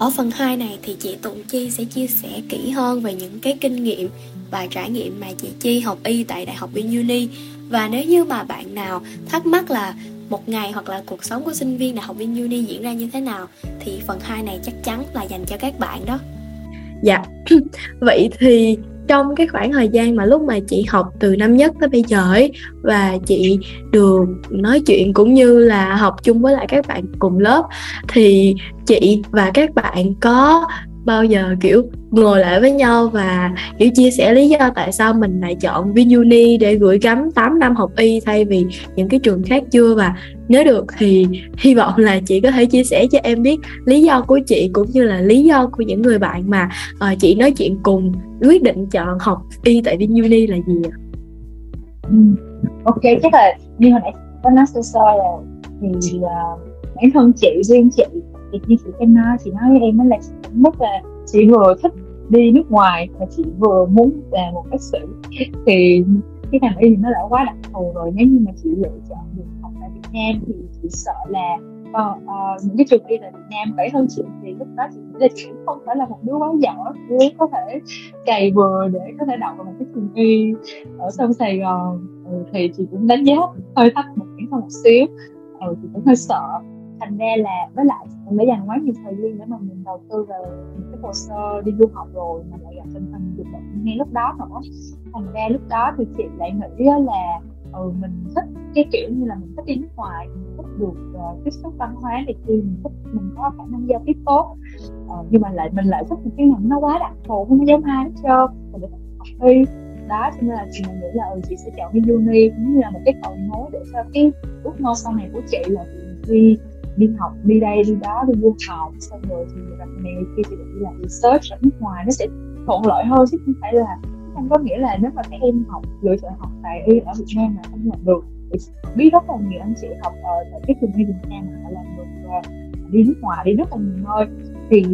Ở phần 2 này thì chị Tụng Chi sẽ chia sẻ kỹ hơn về những cái kinh nghiệm và trải nghiệm mà chị Chi học y tại Đại học Uni và nếu như mà bạn nào thắc mắc là một ngày hoặc là cuộc sống của sinh viên đại học Uni diễn ra như thế nào, thì phần 2 này chắc chắn là dành cho các bạn đó. Dạ. Vậy thì trong cái khoảng thời gian mà lúc mà chị học từ năm nhất tới bây giờ ấy, và chị được nói chuyện cũng như là học chung với lại các bạn cùng lớp, thì chị và các bạn có bao giờ kiểu ngồi lại với nhau và kiểu chia sẻ lý do tại sao mình lại chọn VinUni để gửi gắm 8 năm học y thay vì những cái trường khác chưa và nếu được thì hy vọng là chị có thể chia sẻ cho em biết lý do của chị cũng như là lý do của những người bạn mà uh, chị nói chuyện cùng quyết định chọn học y tại VinUni là gì ạ? Ừ. Ok chắc là như hồi nãy có nói sơ sơ rồi thì uh, bản thân chị riêng chị thì như chị em nói chị nói với em là chị cũng rất là chị vừa thích đi nước ngoài và chị vừa muốn là một bác sĩ. Thì cái ngành y thì nó đã quá đặc thù rồi nếu như mà chị lựa chọn được học tại Việt Nam thì chị sợ là uh, uh, những cái trường y tại Việt Nam phải hơn chị thì lúc đó chị nghĩ là chị không phải là một đứa quá giỏi đứa có thể cày vừa để có thể đậu vào một cái trường y ở sông Sài Gòn. Ừ, thì chị cũng đánh giá hơi thấp một cái một xíu. Ừ, chị cũng hơi sợ thành ra là với lại mình đã dành quá nhiều thời gian để mà mình đầu tư vào những cái hồ sơ đi du học rồi mà lại gặp tình hình dịch bệnh ngay lúc đó nữa. Thành ra lúc đó thì chị lại nghĩ là ừ, mình thích cái kiểu như là mình thích đi nước ngoài mình thích được uh, tiếp xúc văn hóa thì khi mình thích mình có khả năng giao tiếp tốt. Uh, nhưng mà lại mình lại thích một cái ngành nó quá đặc thù không giống ai hết trơn mình được học thi đó cho nên là chị mình nghĩ là ừ, chị sẽ chọn đi uni cũng như là một cái cầu nối để cho cái ước mơ sau này của chị là chị đi đi học đi đây đi đó đi du học xong rồi thì gặp này kia thì đi làm research ở nước ngoài nó sẽ thuận lợi hơn chứ không phải là không có nghĩa là nếu mà các em học lựa chọn học tại y ở Việt Nam mà không làm được. Thì biết rất là nhiều anh chị học ở tại cái trường y Việt Nam mà họ làm được đi nước ngoài đi rất là nhiều nơi. Thì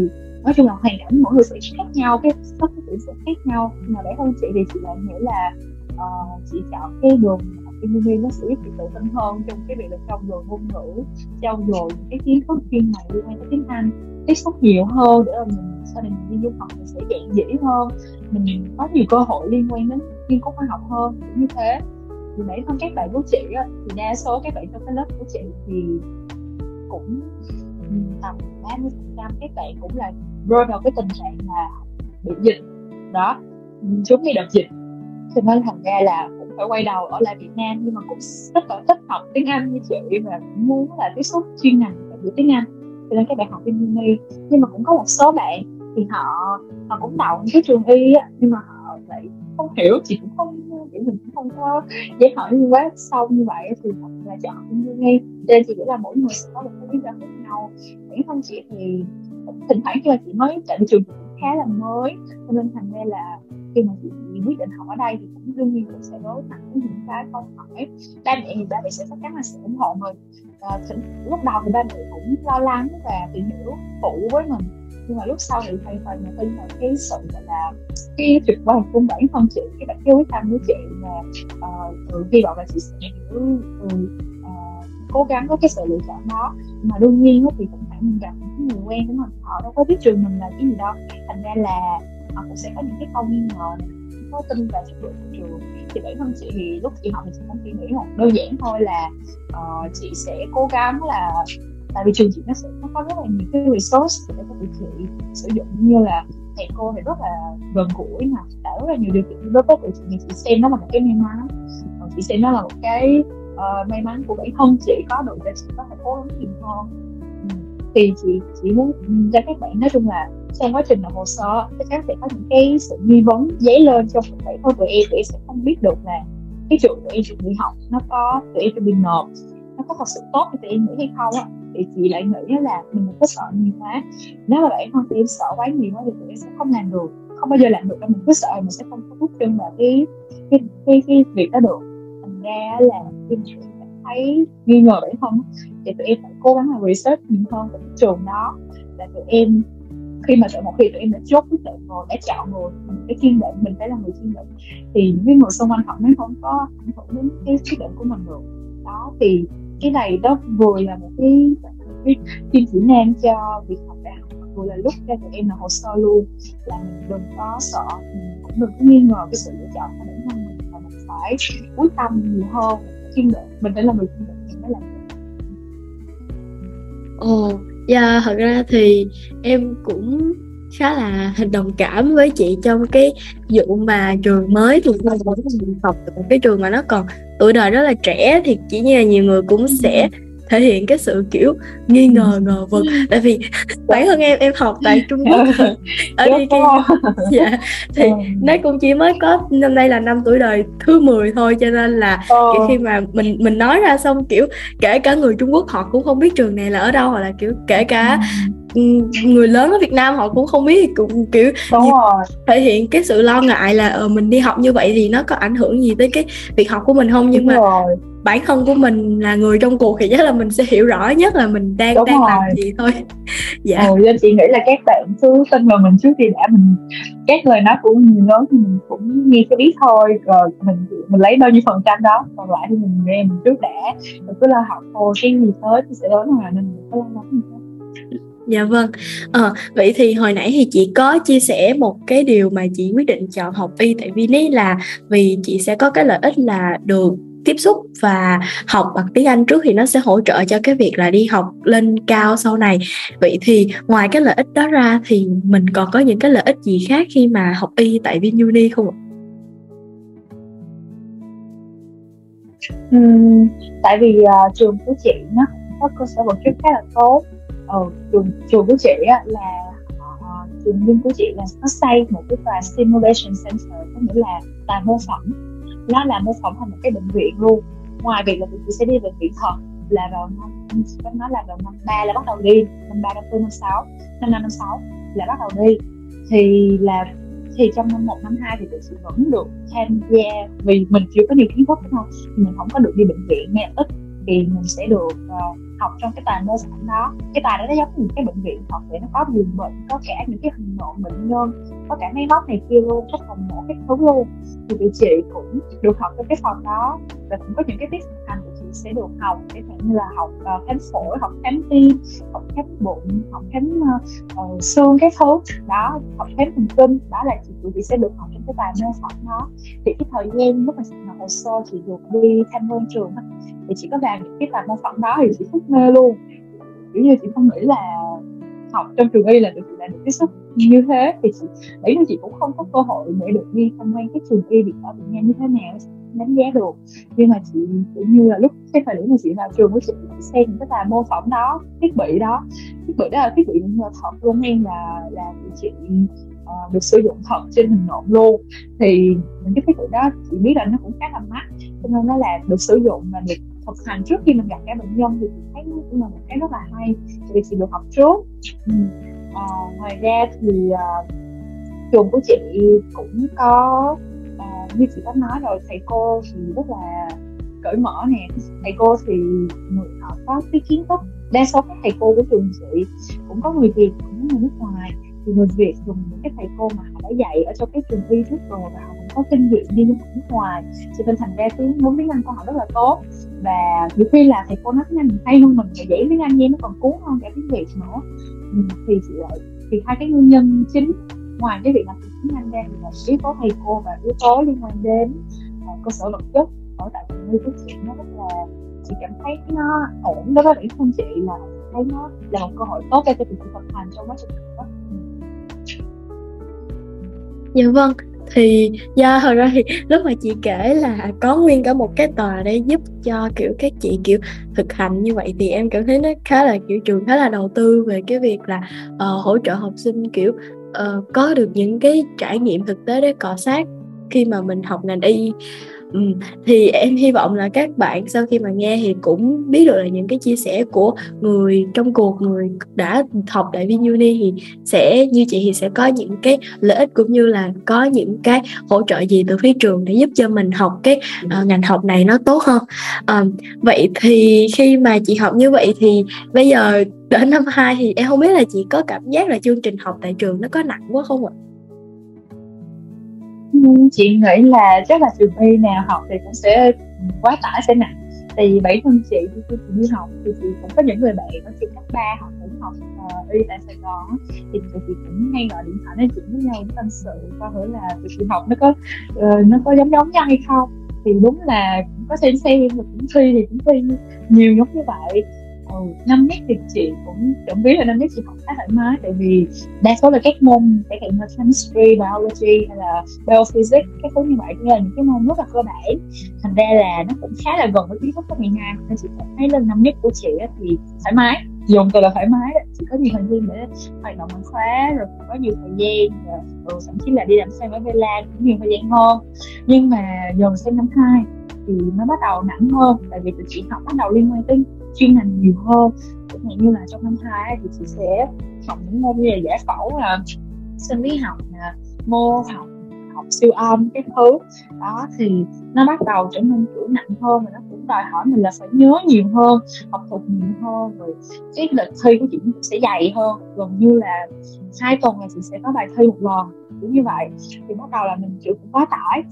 nói chung là hoàn cảnh mỗi người sẽ khác nhau cái cách cái sẽ khác nhau. Nhưng mà để hơn chị thì chị lại nghĩ là uh, chị chọn cái đường Indonesia nó sẽ giúp chị tự tin hơn trong cái việc là trau dồi ngôn ngữ trau dồi những cái kiến thức chuyên ngành liên quan tới tiếng Anh. Tiếp xúc nhiều hơn để mà mình sau này mình đi du học mình sẽ dạng dĩ hơn. Mình có nhiều cơ hội liên quan đến nghiên cứu khoa học hơn như thế. Thì bản thân các bạn của chị á, thì đa số các bạn trong cái lớp của chị thì cũng tầm 30 phần trăm các bạn cũng là rơi vào cái tình trạng là bị dịch. Đó chúng khi đợt dịch. Cho nên thành ra là phải quay đầu ở lại Việt Nam, nhưng mà cũng rất là thích học tiếng Anh như chị, và cũng muốn là tiếp xúc chuyên ngành về tiếng Anh. Cho nên các bạn học bên uni, nhưng mà cũng có một số bạn thì họ họ cũng đậu những cái trường y á, nhưng mà họ lại không hiểu, chị cũng không, kiểu mình cũng không có giải hỏi như quá sâu như vậy thì họ là chọn bên uni. Nên chị nghĩ là mỗi người sẽ có một cái lý do khác nhau. Bản thân chị thì thỉnh thoảng khi mà chị mới tại trường cũng khá là mới, cho nên thành ra là khi mà chị quyết định học ở đây thì cũng đương nhiên cũng sẽ đối mặt với những cái câu hỏi. Ba mẹ thì ba mẹ sẽ chắc chắn là sẽ ủng hộ mình. À, lúc đầu thì ba mẹ cũng lo lắng và tìm hiểu phụ với mình. Nhưng mà lúc sau thì hoàn toàn là tin vào cái sự gọi là cái tuyệt vời của bản thân chị cái bạn cái quyết tâm của chị là ờ, uh, hy vọng là chị sẽ hiểu uh, ừ, ờ, cố gắng có cái sự lựa chọn đó. Mà đương nhiên thì cũng phải mình gặp những người quen của mình họ đâu có biết trường mình là cái gì đâu. Thành ra là họ cũng sẽ có những cái câu nghi ngờ có tin vào chất lượng của trường. Thì bản thân chị thì lúc chị học thì chị không chỉ nghĩ là đơn giản thôi là uh, chị sẽ cố gắng là tại vì trường chị nó sẽ nó có rất là nhiều cái resource để có thể chị sử dụng. Như là thầy cô thì rất là gần gũi mà tạo rất là nhiều điều kiện đối với tụi chị thì chị xem nó là một cái may mắn. Còn chị xem nó là một cái uh, may mắn của bản thân chị có được để chị có thể cố gắng nhiều hơn ừ, thì chị chỉ muốn cho các bạn nói chung là trong quá trình nộp hồ sơ chắc chắn sẽ có những cái sự nghi vấn dấy lên trong thể của tụi em tụi em sẽ không biết được là cái trường tụi em chuẩn bị học nó có tụi em chuẩn bị nộp nó có thật sự tốt như tụi em nghĩ hay không á. Thì chị lại nghĩ là mình đừng có sợ nhiều quá. Nếu mà bản thân em sợ quá nhiều quá thì tụi em sẽ không làm được không bao giờ làm được đâu. Mình cứ sợ mình sẽ không có bước chân vào cái cái cái, cái việc đó được. Thành ra là khi mà thấy nghi ngờ bản thân thì tụi em phải cố gắng là research nhiều hơn về cái trường đó là tụi em khi mà một khi tụi em đã chốt quyết định rồi, đã chọn rồi cái kiên định, mình phải là người kiên định. Thì những cái người xung quanh họ mới không có ảnh hưởng đến cái quyết định của mình được. Đó, thì cái này đó vừa là một cái cái kim chỉ nam cho việc học đại học, vừa là lúc cho tụi em là hồ sơ luôn, là mình đừng có sợ, mình cũng đừng có nghi ngờ cái sự lựa chọn của bản thân mình, và mình phải quyết tâm nhiều hơn, kiên định. Mình phải là người kiên định, mình mới làm được. Ừ dạ thật ra thì em cũng khá là đồng cảm với chị trong cái vụ mà trường mới thì mình học một cái trường mà nó còn tuổi đời rất là trẻ thì chỉ như là nhiều người cũng sẽ ừ thể hiện cái sự kiểu nghi ngờ ngờ vực. Tại vì bản thân em em học tại Trung Quốc ở đi kia dạ thì nó cũng chỉ mới có năm nay là năm tuổi đời thứ 10 thôi cho nên là kiểu khi mà mình mình nói ra xong kiểu kể cả người Trung Quốc họ cũng không biết trường này là ở đâu hoặc là kiểu kể cả người lớn ở Việt Nam họ cũng không biết cũng kiểu thể hiện cái sự lo ngại là ờ, mình đi học như vậy thì nó có ảnh hưởng gì tới cái việc học của mình không? Nhưng Đúng mà rồi bản thân của mình là người trong cuộc thì chắc là mình sẽ hiểu rõ nhất là mình đang Đúng đang rồi. làm gì thôi dạ ừ, chị nghĩ là các bạn cứ tin vào mình trước khi đã mình các lời nói của người lớn thì mình cũng nghe cái biết thôi rồi mình mình lấy bao nhiêu phần trăm đó còn lại thì mình nghe mình trước đã mình cứ lo học thôi cái gì tới thì sẽ đến mà nên mình có lo lắng Dạ vâng. À, vậy thì hồi nãy thì chị có chia sẻ một cái điều mà chị quyết định chọn học y tại Vinic là vì chị sẽ có cái lợi ích là được tiếp xúc và học bằng tiếng Anh trước thì nó sẽ hỗ trợ cho cái việc là đi học lên cao sau này. Vậy thì ngoài cái lợi ích đó ra thì mình còn có những cái lợi ích gì khác khi mà học y tại VinUni không ạ? Uhm, tại vì uh, trường của chị nó có cơ sở vật chất khá là tốt. Ờ, trường trường của chị á, là uh, trường viên của chị là nó xây một cái tòa simulation center có nghĩa là tòa mô phỏng nó là mô phỏng thành một cái bệnh viện luôn. Ngoài việc là tụi chị sẽ đi bệnh viện thật là vào năm nó là vào năm ba là bắt đầu đi. Năm ba, năm tư, năm sáu. Năm năm năm sáu là bắt đầu đi. Thì là, thì trong năm một, năm hai thì tụi chị vẫn được tham gia vì mình chưa có nhiều kiến thức thôi thì mình không có được đi bệnh viện ngay ít thì mình sẽ được uh, học trong cái tài mô phỏng đó. Cái tài đó nó giống như cái bệnh viện thật vậy nó có giường bệnh có cả những cái hình nộm bệnh nhân có cả máy móc này kia luôn có phòng mổ các thứ luôn. Thì tụi chị cũng được học trong cái phòng đó và cũng có những cái tiết hành sẽ được học cái như là học uh, khám phổi học khám tim học khám bụng học khám uh, xương các thứ. Đó học khám thần kinh đó là chị chị sẽ được học trong cái bài mô phỏng đó thì cái thời gian lúc mà chị học hồ sơ chị được đi tham quan trường thì chị có vào những cái bài mô phỏng đó thì chị thích mê luôn. Kiểu như chị không nghĩ là học trong trường y là được là được tiếp xúc như thế. Thì chị nghĩ là chị cũng không có cơ hội để được đi tham quan cái trường y Việt ở Việt Nam như thế nào đánh giá được. Nhưng mà chị cũng như là lúc cái thời điểm mà chị vào trường của chị, xem những cái mô phỏng đó thiết bị đó. Thiết bị đó là thiết bị thật luôn em là là chị uh, được sử dụng thật trên hình nộm luôn. Thì những cái thiết bị đó chị biết là nó cũng khá là mắc cho nên nó là được sử dụng và được thực hành trước khi mình gặp các bệnh nhân thì chị thấy nó cũng là một cái rất là hay vì chị được học trước. Ừ. Ờ, ngoài ra thì uh, trường của chị cũng có à, như chị đã nói rồi thầy cô thì rất là cởi mở nè. Thầy cô thì người họ có cái kiến thức đa số các thầy cô của trường chị cũng có người việt cũng có người nước ngoài. Thì người việt dùng những cái thầy cô mà họ đã dạy ở trong cái trường y trước rồi và họ cũng có kinh nghiệm đi nước ngoài. Cho nên thành ra tiếng muốn tiếng anh của họ rất là tốt. Và nhiều khi là thầy cô nói tiếng anh hay hơn mình và dạy tiếng anh nghe nó còn cuốn hơn cả tiếng việt nữa. Thì chị lại thì hai cái nguyên nhân chính ngoài cái việc là tiếng anh ra thì là yếu tố thầy cô và yếu tố liên quan đến uh, cơ sở vật chất ở tại trường nuôi của chị nó rất là chị cảm thấy nó ổn đối với bản thân chị là thấy nó là một cơ hội tốt cho việc thực hành trong quá trình học Dạ vâng, thì do hồi ra thì lúc mà chị kể là có nguyên cả một cái tòa để giúp cho kiểu các chị kiểu thực hành như vậy thì em cảm thấy nó khá là kiểu trường khá là đầu tư về cái việc là uh, hỗ trợ học sinh kiểu uh, có được những cái trải nghiệm thực tế để cọ sát khi mà mình học ngành y. Ừ. Thì em hy vọng là các bạn sau khi mà nghe thì cũng biết được là những cái chia sẻ của người trong cuộc người đã học đại viên uni thì sẽ như chị thì sẽ có những cái lợi ích cũng như là có những cái hỗ trợ gì từ phía trường để giúp cho mình học cái uh, ngành học này nó tốt hơn. Uh, vậy thì khi mà chị học như vậy thì bây giờ đến năm 2 thì em không biết là chị có cảm giác là chương trình học tại trường nó có nặng quá không ạ? Chị nghĩ là chắc là trường y nào học thì cũng sẽ quá tải sẽ nặng. Tại vì bản thân chị khi chị đi học thì chị cũng có những người bạn ở trường cấp ba học cũng học uh, y tại Sài Gòn thì tụi chị cũng hay gọi điện thoại nói chuyện với nhau tâm sự coi thử là tụi chị học nó có uh, nó có giống giống nhau hay không. Thì đúng là cũng có xem xem và cũng thi thì cũng thi nhiều giống như vậy ừ, năm nhất thì chị cũng chuẩn biết là năm nhất chị cũng khá thoải mái tại vì đa số là các môn chẳng hạn như chemistry, biology hay là biophysics các thứ như vậy cũng là những cái môn rất là cơ bản. Thành ra là nó cũng khá là gần với kiến thức cấp 12 nên chị cảm thấy lên năm nhất của chị thì thoải mái. Dùng từ là thoải mái chị có nhiều thời gian để hoạt động ngoại khóa rồi có nhiều thời gian rồi, rồi thậm chí là đi làm xem ở Vela cũng nhiều thời gian hơn. Nhưng mà dần sang năm 2 thì nó bắt đầu nặng hơn tại vì tụi chị học bắt đầu liên quan tới chuyên ngành nhiều hơn. Chẳng hạn như là trong năm hai thì chị sẽ học những môn như là giải phẫu là sinh lý học là mô học học siêu âm cái thứ. Đó, thì nó bắt đầu trở nên kiểu nặng hơn và nó cũng đòi hỏi mình là phải nhớ nhiều hơn, học thuộc nhiều hơn, rồi cái lịch thi của chị cũng sẽ dày hơn. Gần như là hai tuần là chị sẽ có bài thi một lần, kiểu như vậy. Thì bắt đầu là mình chịu cũng quá tải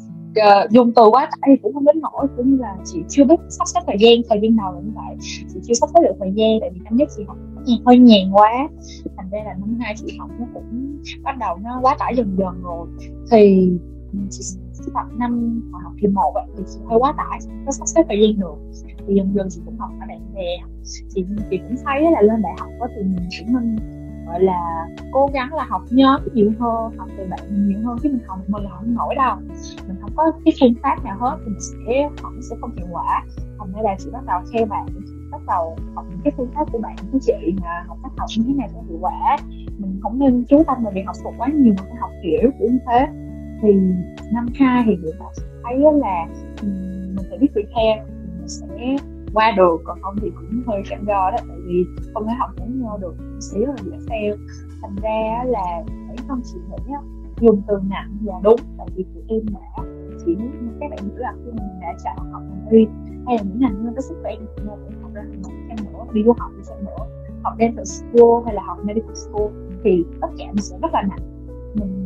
uh, dùng từ quá tải thì cũng không đến nỗi cũng như là chị chưa biết sắp xếp thời gian thời gian đầu là như vậy. Chị chưa sắp xếp được thời gian tại vì năm nhất chị học hơi nhàn quá. Thành ra là năm hai chị học nó cũng bắt đầu nó quá tải dần dần rồi. Thì chị tập năm học kỳ một thì chị hơi quá tải có sắp xếp thời gian được. Thì dần dần chị cũng học ở bạn bè. Chị chị cũng thấy là lên đại học đó thì mình cũng nên gọi là cố gắng là học nhóm nhiều hơn học từ bạn nhiều hơn chứ mình học một mình là không nổi đâu có cái phương pháp nào hết thì mình sẽ học sẽ không hiệu quả. Thành ra là chị bắt đầu theo bạn bắt đầu học những cái phương pháp của bạn của chị mà học cách học như thế này sẽ hiệu quả. Mình không nên chú tâm vào việc học thuộc quá nhiều mà phải học kiểu kiểu như thế. Thì năm hai thì hiện tại thấy là mình phải biết prepare mình sẽ qua được, còn không thì cũng hơi cảm go đó, tại vì không thể học giống nhau được xíu là dễ fail. Thành ra là bản thân chị nghĩ dùng từ nặng là đúng, tại vì tụi em đã chỉ các bạn nữ là khi mình đã chọn học ngành y hay là những ngành liên có sức khỏe thì mình phải học ra một trang nữa đi du học thì sẽ nữa học dental school hay là học medical school thì tất cả mình sẽ rất là nặng. Mình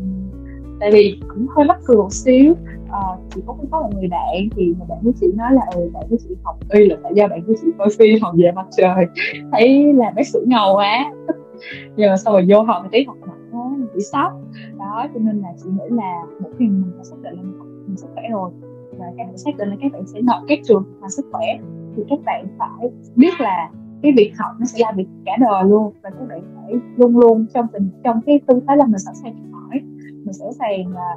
tại vì cũng hơi mắc cười một xíu ờ, uh, chị cũng có một người bạn thì người bạn của chị nói là ừ bạn của chị học y là tại do bạn của chị coi phim học về mặt trời. Thấy là bác sĩ ngầu quá. Nhưng mà sau rồi vô học thì thấy học nặng quá mình bị sốc. Đó cho nên là chị nghĩ là một khi mình có xác định là mình về sức khỏe rồi. Và các bạn xác định là các bạn sẽ nộp các trường mà sức khỏe. Thì các bạn phải biết là cái việc học nó sẽ là việc cả đời luôn. Và các bạn phải luôn luôn trong tình trong cái tư thế là mình sẵn sàng hỏi. Mình sẵn sàng là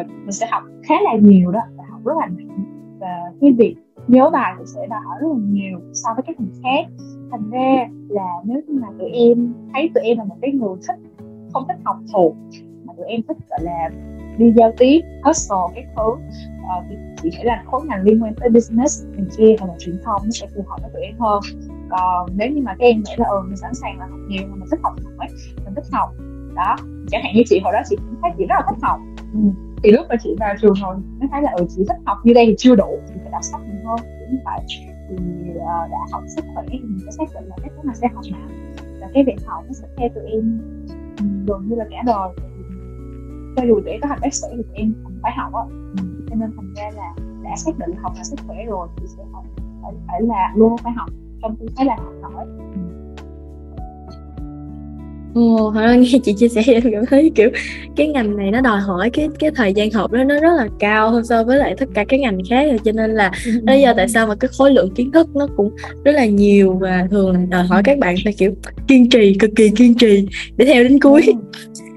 uh, mình sẽ học khá là nhiều đó và học rất là nặng. Và cái việc nhớ bài thì sẽ đòi hỏi rất là nhiều so với các ngành khác. Thành ra là nếu như mà tụi em thấy tụi em là một cái người thích không thích học thuộc mà tụi em thích gọi là đi giao tiếp hustle các thứ. Uh, thì chị nghĩ là khối ngành liên quan tới business mình kia hoặc là truyền thông nó sẽ phù hợp với tụi em hơn. Còn nếu như mà các em nghĩ là ừ mình sẵn sàng là học nhiều mà mình thích học hỏi mình thích học. Đó chẳng hạn như chị hồi đó chị cũng thấy chị rất là thích học. Ừ. thì lúc mà chị vào trường rồi nó thấy là ừ chị thích học như đây thì chưa đủ chị phải đọc sách nhiều hơn. Như vậy. Thì uh, đã học sức khỏe thì mình sẽ xác định là cái thứ mà sẽ học nào và cái việc học nó sẽ theo tụi em ừ, gần như là cả đời cho dù tụi em có học bác sĩ thì tụi em cũng phải học á. Ừ. cho nên thành ra là đã xác định học là sức khỏe rồi thì sẽ học phải, phải là luôn phải học. Trong tư thế là học hỏi ừ Ồ, ra nghe chị chia sẻ em cảm thấy kiểu cái ngành này nó đòi hỏi cái cái thời gian học đó nó rất là cao hơn so với lại tất cả các ngành khác rồi. Cho nên là lý do tại sao mà cái khối lượng kiến thức nó cũng rất là nhiều và thường là đòi hỏi các bạn phải kiểu kiên trì cực kỳ kiên trì để theo đến cuối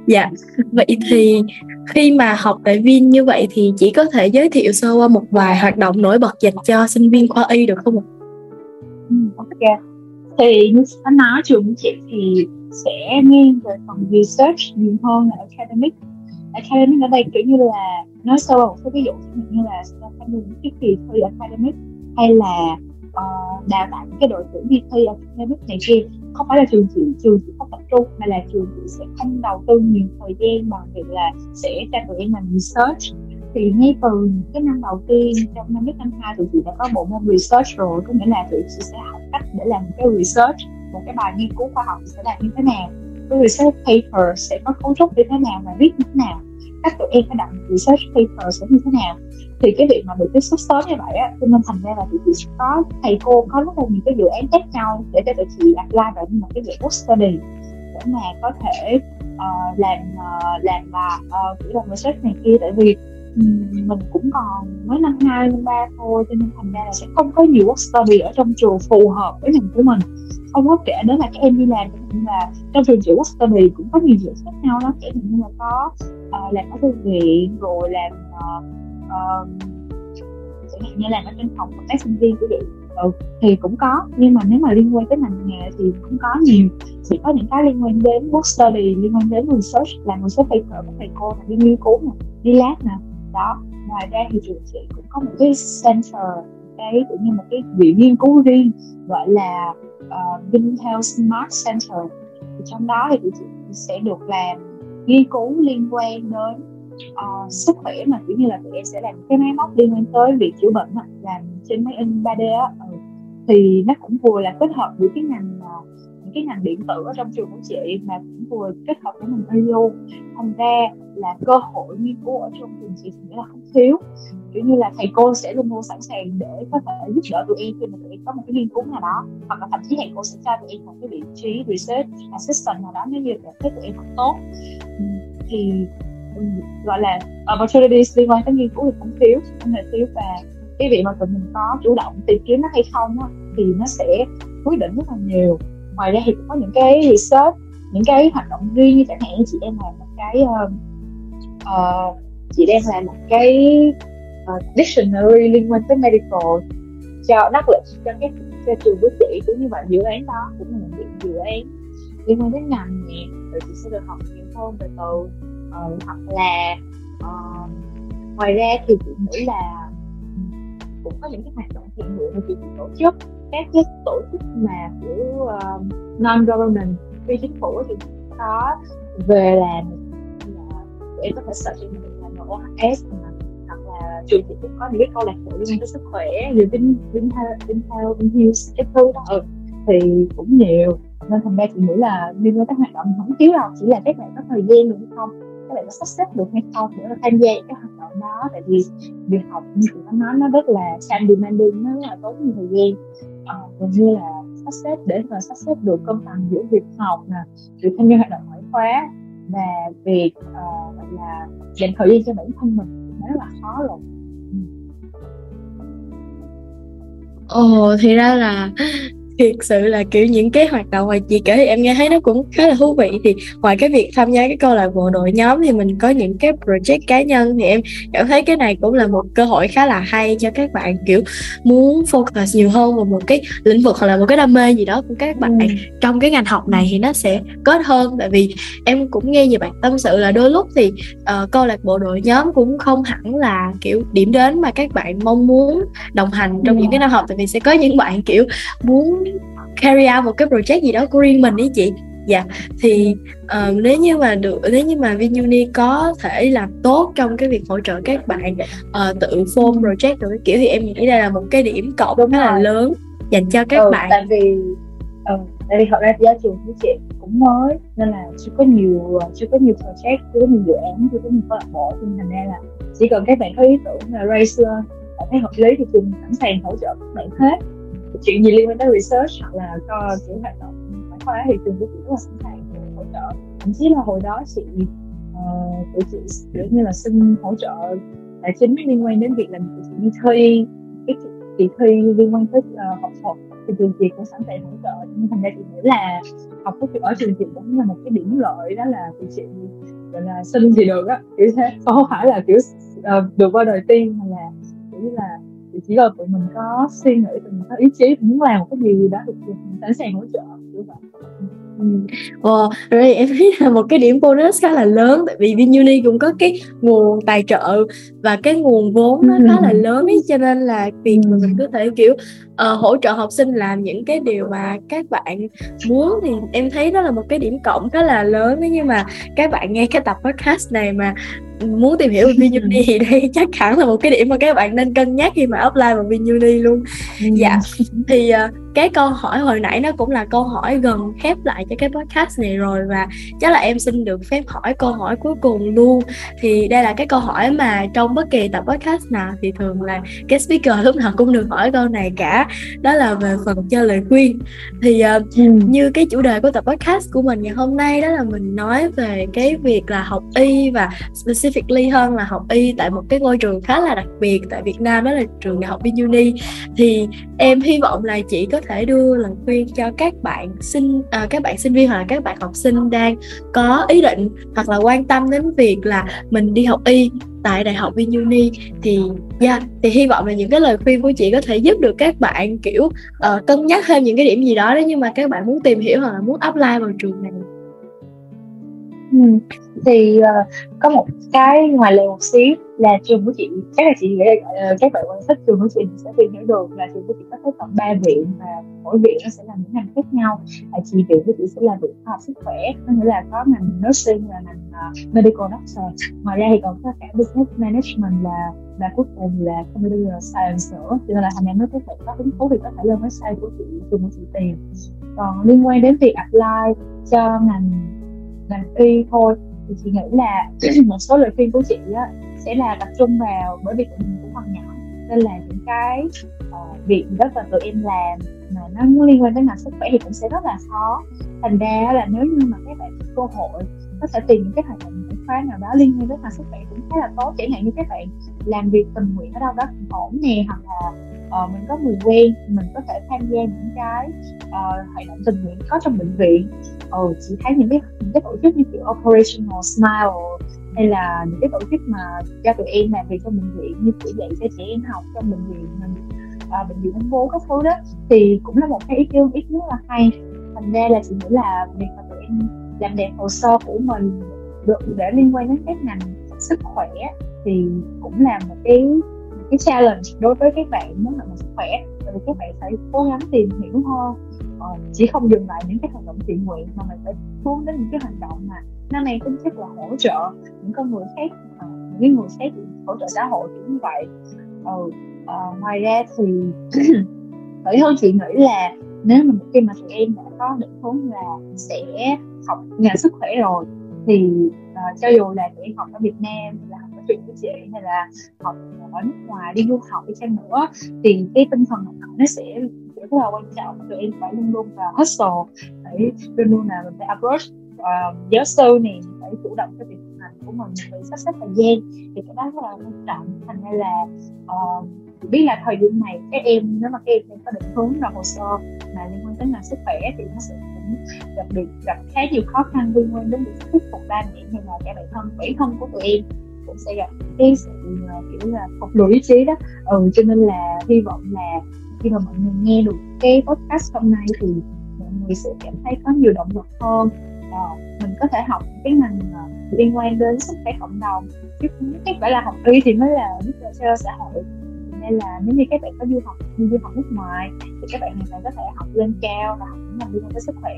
dạ. Vậy thì khi mà học tại Vin như vậy thì chỉ có thể giới thiệu sơ qua một vài hoạt động nổi bật dành cho sinh viên khoa y được không ạ? Ừ, ok. Thì như anh nói chúng chị thì sẽ nghiêng về phần research nhiều hơn là academic. Academic ở đây kiểu như là nói sâu một số ví dụ như là tham những cái kỳ thi academic hay là uh, đào tạo cái đội tuyển đi thi ở academic này kia. Không phải là trường chị trường chỉ không tập trung mà là trường chị sẽ không đầu tư nhiều thời gian bằng việc là sẽ cho tụi em làm research. Thì ngay từ cái năm đầu tiên trong năm nhất năm hai tụi chị đã có bộ môn research rồi có nghĩa là tụi chị sẽ học cách để làm cái research một cái bài nghiên cứu khoa học sẽ làm như thế nào. Cái research paper sẽ có cấu trúc như thế nào và viết như thế nào các tụi em phải đặt research paper sẽ như thế nào. Thì cái việc mà được tiếp xúc sớm như vậy á cho nên thành ra là tụi chị có thầy cô có rất là nhiều cái dự án khác nhau để cho tụi chị apply vào một cái dạng study để mà có thể uh, làm uh, làm và uh, ờ, kiểu làm research này kia. Tại vì mình cũng còn mới năm hai năm ba thôi cho nên thành ra là sẽ không có nhiều work study ở trong trường phù hợp với ngành của mình. Không có kể đến là các em đi làm nhưng là trong trường chỉ work study cũng có nhiều việc khác nhau lắm. Kể như là có uh, làm ở thư viện rồi làm uh, uh, chẳng hạn như làm ở trên phòng công tác sinh viên của vậy ừ, thì cũng có nhưng mà nếu mà liên quan tới ngành nghề thì cũng có nhiều. Chỉ có những cái liên quan đến work study liên quan đến research làm research paper của thầy cô là đi nghiên cứu nè đi lab nè đó. Ngoài ra thì trường chị cũng có một cái center cái cũng như một cái viện nghiên cứu riêng gọi là ờ, uh, Vinhealth Smart Center. Thì trong đó thì tụi chị sẽ được làm nghiên cứu liên quan đến uh, sức khỏe mà kiểu như là tụi em sẽ làm cái máy móc liên quan tới việc chữa bệnh mà, làm trên máy in 3D á. Ừ. thì nó cũng vừa là kết hợp giữa cái ngành uh, cái ngành điện tử ở trong trường của chị mà cũng vừa kết hợp với ngành IO thành ra là cơ hội nghiên cứu ở trong trường chị thì là không thiếu. Kiểu như là thầy cô sẽ luôn luôn sẵn sàng để có thể giúp đỡ tụi em khi mà tụi em có một cái nghiên cứu nào đó hoặc là thậm chí thầy cô sẽ cho tụi em một cái vị trí research assistant nào đó nếu như thấy tụi em học tốt. Thì gọi là opportunities liên quan tới nghiên cứu thì không thiếu không hề thiếu. Và cái việc mà tụi mình có chủ động tìm kiếm nó hay không á, thì nó sẽ quyết định rất là nhiều ngoài ra thì cũng có những cái research những cái hoạt động riêng như chẳng hạn như chị đang làm một cái uh, uh, chị đang làm một cái uh, dictionary liên quan tới medical cho đắc lực cho các cho trường của chị cũng như vậy dự án đó cũng là một dự án liên quan đến ngành nè. Rồi chị sẽ được học nhiều hơn về từ uh, hoặc là uh, ngoài ra thì chị nghĩ là ừ, cũng có những cái hoạt động thiện nguyện mà chị tổ chức các cái tổ chức mà của uh, non government phi chính phủ thì có về làm là em có thể search trên mình là NOHS mà hoặc là trường thì cũng có những cái câu lạc bộ liên quan tới sức khỏe như Vinh Vinh Vinh Health Vinh Hills cái thứ đó. Ừ. thì cũng nhiều. Nên thành ra chị nghĩ là liên quan tới hoạt động không thiếu đâu chỉ là các bạn có thời gian được không các bạn có sắp xếp được hay không để tham gia cái hoạt động đó. Tại vì việc học như chị có nói nó rất là time demanding nó rất là tốn nhiều thời gian Ờ, uh, gần như là sắp xếp để mà sắp xếp được cân bằng giữa việc học nè việc tham gia hoạt động ngoại khóa và việc uh, gọi là dành thời gian cho bản thân mình nó rất là khó rồi. Ừ. Ồ thì ra là thiệt sự là kiểu những cái hoạt động mà chị kể thì em nghe thấy nó cũng khá là thú vị. Thì ngoài cái việc tham gia cái câu lạc bộ đội nhóm thì mình có những cái project cá nhân. Thì em cảm thấy cái này cũng là một cơ hội khá là hay cho các bạn kiểu muốn focus nhiều hơn vào một cái lĩnh vực hoặc là một cái đam mê gì đó của các bạn. Ừ. trong cái ngành học này thì nó sẽ kết hơn. Tại vì em cũng nghe nhiều bạn tâm sự là đôi lúc thì uh, câu lạc bộ đội nhóm cũng không hẳn là kiểu điểm đến mà các bạn mong muốn đồng hành trong ừ. những cái năm học. Tại vì sẽ có những bạn kiểu muốn carry out một cái project gì đó của riêng mình ý chị. Dạ thì uh, nếu như mà được nếu như mà Vinuni có thể làm tốt trong cái việc hỗ trợ các bạn uh, tự form project rồi cái kiểu thì em nghĩ đây là một cái điểm cộng khá là lớn dành cho các ừ, bạn. tại vì ừ, tại vì thật ra do trường của chị cũng mới nên là chưa có nhiều chưa có nhiều project chưa có nhiều dự án chưa có nhiều câu lạc bộ nên thành ra là chỉ cần các bạn có ý tưởng là raise lên thấy hợp lý thì trường sẵn sàng hỗ trợ các bạn hết chuyện gì liên quan tới research hoặc là cho kiểu hoạt động ngoại khóa thì trường của chị rất là sẵn sàng hỗ trợ. Thậm chí là hồi đó chị uh, của chị kiểu như là xin hỗ trợ tài chính liên quan đến việc làm chị đi thi cái kỳ thi liên quan tới uh, học thuật. Thì trường chị cũng sẵn sàng hỗ trợ. Nhưng thành ra chị nghĩ là học của chị ở trường chị cũng là một cái điểm lợi đó là của chị gọi là xin thì được á. Kiểu thế. Không phải là kiểu uh, được qua đời tiên mà là kiểu như là thì chỉ là tụi mình có suy nghĩ tụi mình có ý chí muốn làm một cái gì đó thì mình sẵn sàng hỗ trợ như vậy. Wow, rồi em thấy là một cái điểm bonus khá là lớn tại vì VinUni cũng có cái nguồn tài trợ và cái nguồn vốn nó khá là lớn ấy cho nên là việc mà mình có thể kiểu uh, hỗ trợ học sinh làm những cái điều mà các bạn muốn thì em thấy đó là một cái điểm cộng khá là lớn nếu như mà các bạn nghe cái tập podcast này mà muốn tìm hiểu về VinUni thì đây chắc hẳn là một cái điểm mà các bạn nên cân nhắc khi mà apply vào VinUni luôn. Dạ. Thì uh, cái câu hỏi hồi nãy nó cũng là câu hỏi gần khép lại cho cái podcast này rồi và chắc là em xin được phép hỏi câu hỏi cuối cùng luôn thì đây là cái câu hỏi mà trong bất kỳ tập podcast nào thì thường là cái speaker lúc nào cũng được hỏi câu này cả đó là về phần cho lời khuyên thì uh, ừ. như cái chủ đề của tập podcast của mình ngày hôm nay đó là mình nói về cái việc là học y và specifically hơn là học y tại một cái ngôi trường khá là đặc biệt tại Việt Nam đó là trường đại học VinUni thì em hy vọng là chị có thể đưa lời khuyên cho các bạn sinh à, các bạn sinh viên hoặc là các bạn học sinh đang có ý định hoặc là quan tâm đến việc là mình đi học y tại đại học VinUni thì yeah, thì hy vọng là những cái lời khuyên của chị có thể giúp được các bạn kiểu uh, cân nhắc thêm những cái điểm gì đó đấy nhưng mà các bạn muốn tìm hiểu hoặc là muốn apply vào trường này ừ. thì uh, có một cái ngoài lề một xíu là trường của chị chắc là chị nghĩ uh, các bạn quan sát trường của chị sẽ tìm hiểu được là trường của chị có tới tận ba viện và mỗi viện nó sẽ làm những ngành khác nhau. Là chị viện của chị sẽ là viện khoa học sức khỏe có nghĩa là có ngành nursing là ngành uh, medical doctor. Ngoài ra thì còn có cả business management là và cuối cùng là computer science nữa. Cho nên là thành em nó các bạn có hứng thú thì có thể lên website của chị trường của chị tìm. Còn liên quan đến việc apply cho ngành ngành y thôi. Thì chị nghĩ là một số lời khuyên của chị á, sẽ là tập trung vào bởi vì tụi mình cũng còn nhỏ nên là những cái uh, việc rất là tụi em làm mà nó liên quan đến ngành sức khỏe thì cũng sẽ rất là khó. Thành ra là nếu như mà các bạn có cơ hội có thể tìm những cái hoạt động ngoại khóa nào đó liên quan đến ngành sức khỏe cũng khá là tốt. Chẳng hạn như các bạn làm việc tình nguyện ở đâu đó cũng ổn nè hoặc là uh, mình có người quen mình có thể tham gia những cái uh, hoạt động tình nguyện có trong bệnh viện. Ừ, chị thấy những cái những cái tổ chức như kiểu operational smile hay là những cái tổ chức mà cho tụi em làm việc trong bệnh viện như kiểu dạy cho trẻ em học trong bệnh viện mình à, bệnh viện ung bố các thứ đó thì cũng là một cái ý kiến ít kiến rất là hay. Thành ra là chị nghĩ là việc mà tụi em làm đẹp hồ sơ của mình được để liên quan đến các ngành sức khỏe thì cũng là một cái cái challenge đối với các bạn muốn làm sức khỏe tại vì các bạn phải cố gắng tìm hiểu hơn. Ờ, chỉ không dừng lại những cái hoạt động thiện nguyện mà mình phải hướng đến những cái hành động mà nó mang tính chất là hỗ trợ những con người khác ờ, những người khác hỗ trợ xã hội kiểu như vậy. Ừ, uh, ngoài ra thì bởi hơn chị nghĩ là nếu mà khi mà tụi em đã có định hướng là sẽ học ngành sức khỏe rồi thì uh, cho dù là tụi em học ở Việt Nam là chuyện ở của chị hay là học ở nước ngoài đi du học đi chăng nữa thì cái tinh thần học tập nó sẽ rất là quan trọng. Tụi em phải luôn luôn là hustle phải luôn luôn là mình phải approach uh, giáo sư này phải chủ động cái việc thực hành của mình phải sắp xếp thời gian thì cái đó rất là quan trọng. Thành ra là uh, biết là thời điểm này các em nếu mà các em có định hướng là hồ sơ mà liên quan đến ngành sức khỏe thì nó sẽ cũng gặp được gặp khá nhiều khó khăn liên quan đến việc thuyết phục ba mẹ hay là cả bản thân bản thân của tụi em cũng sẽ gặp cái sự uh, kiểu là phục lùi ý chí đó. Ừ cho nên là hy vọng là khi mà mọi người nghe được cái podcast hôm nay thì mọi người sẽ cảm thấy có nhiều động lực hơn. Và mình có thể học cái ngành uh, liên quan đến sức khỏe cộng đồng. Chứ không phải là học y thì mới là giúp cho xã hội. Nên là nếu như các bạn có du học đi du học nước ngoài thì các bạn hoàn toàn có thể học lên cao và học những ngành liên quan tới sức khỏe.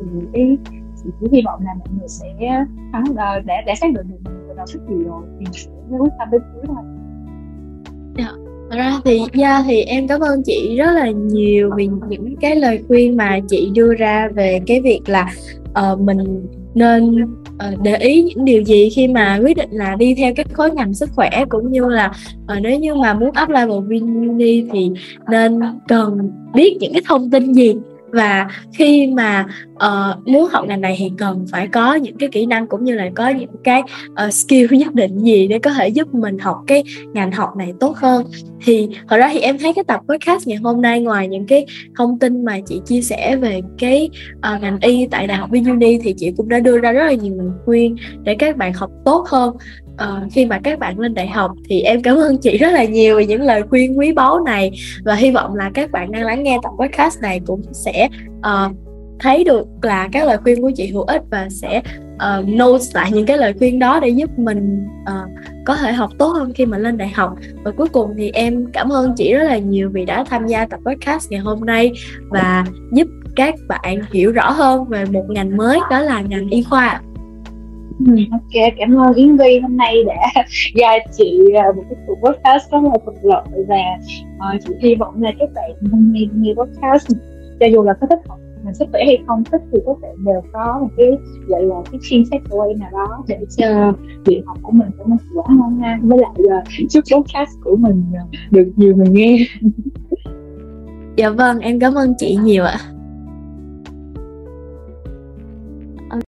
Ừ, thì ý chị chỉ hy vọng là mọi người sẽ à, ờ, đã, đã xác định được mình người ta thích gì rồi thì mới sẽ quyết tâm đến cuối thôi yeah. Dạ. Thật ra thì yeah, thì em cảm ơn chị rất là nhiều vì những cái lời khuyên mà chị đưa ra về cái việc là uh, mình nên uh, để ý những điều gì khi mà quyết định là đi theo các khối ngành sức khỏe cũng như là uh, nếu như mà muốn apply vào Vini thì nên cần biết những cái thông tin gì và khi mà uh, muốn học ngành này thì cần phải có những cái kỹ năng cũng như là có những cái uh, skill nhất định gì để có thể giúp mình học cái ngành học này tốt hơn. Thì hồi đó thì em thấy cái tập podcast ngày hôm nay ngoài những cái thông tin mà chị chia sẻ về cái uh, ngành y tại đại học VinUni thì chị cũng đã đưa ra rất là nhiều lời khuyên để các bạn học tốt hơn uh, khi mà các bạn lên đại học thì em cảm ơn chị rất là nhiều về những lời khuyên quý báu này. Và hy vọng là các bạn đang lắng nghe tập podcast này cũng sẽ uh, thấy được là các lời khuyên của chị hữu ích và sẽ ờ, uh, note lại những cái lời khuyên đó để giúp mình uh, có thể học tốt hơn khi mà lên đại học. Và cuối cùng thì em cảm ơn chị rất là nhiều vì đã tham gia tập podcast ngày hôm nay và giúp các bạn hiểu rõ hơn về một ngành mới đó là ngành y khoa ok cảm ơn Yến Vi hôm nay đã ra chị uh, một cái cuộc podcast rất là thuận lợi và uh, chị hy vọng là các bạn hôm nay nghe podcast cho dù là có thích học mình sức khỏe hay không thích thì các bạn đều có một cái gọi là cái key takeaway nào đó để cho việc học của mình nên hiệu quả hơn ha với lại uh, chúc podcast của mình uh, được nhiều người nghe. Dạ vâng em cảm ơn chị nhiều ạ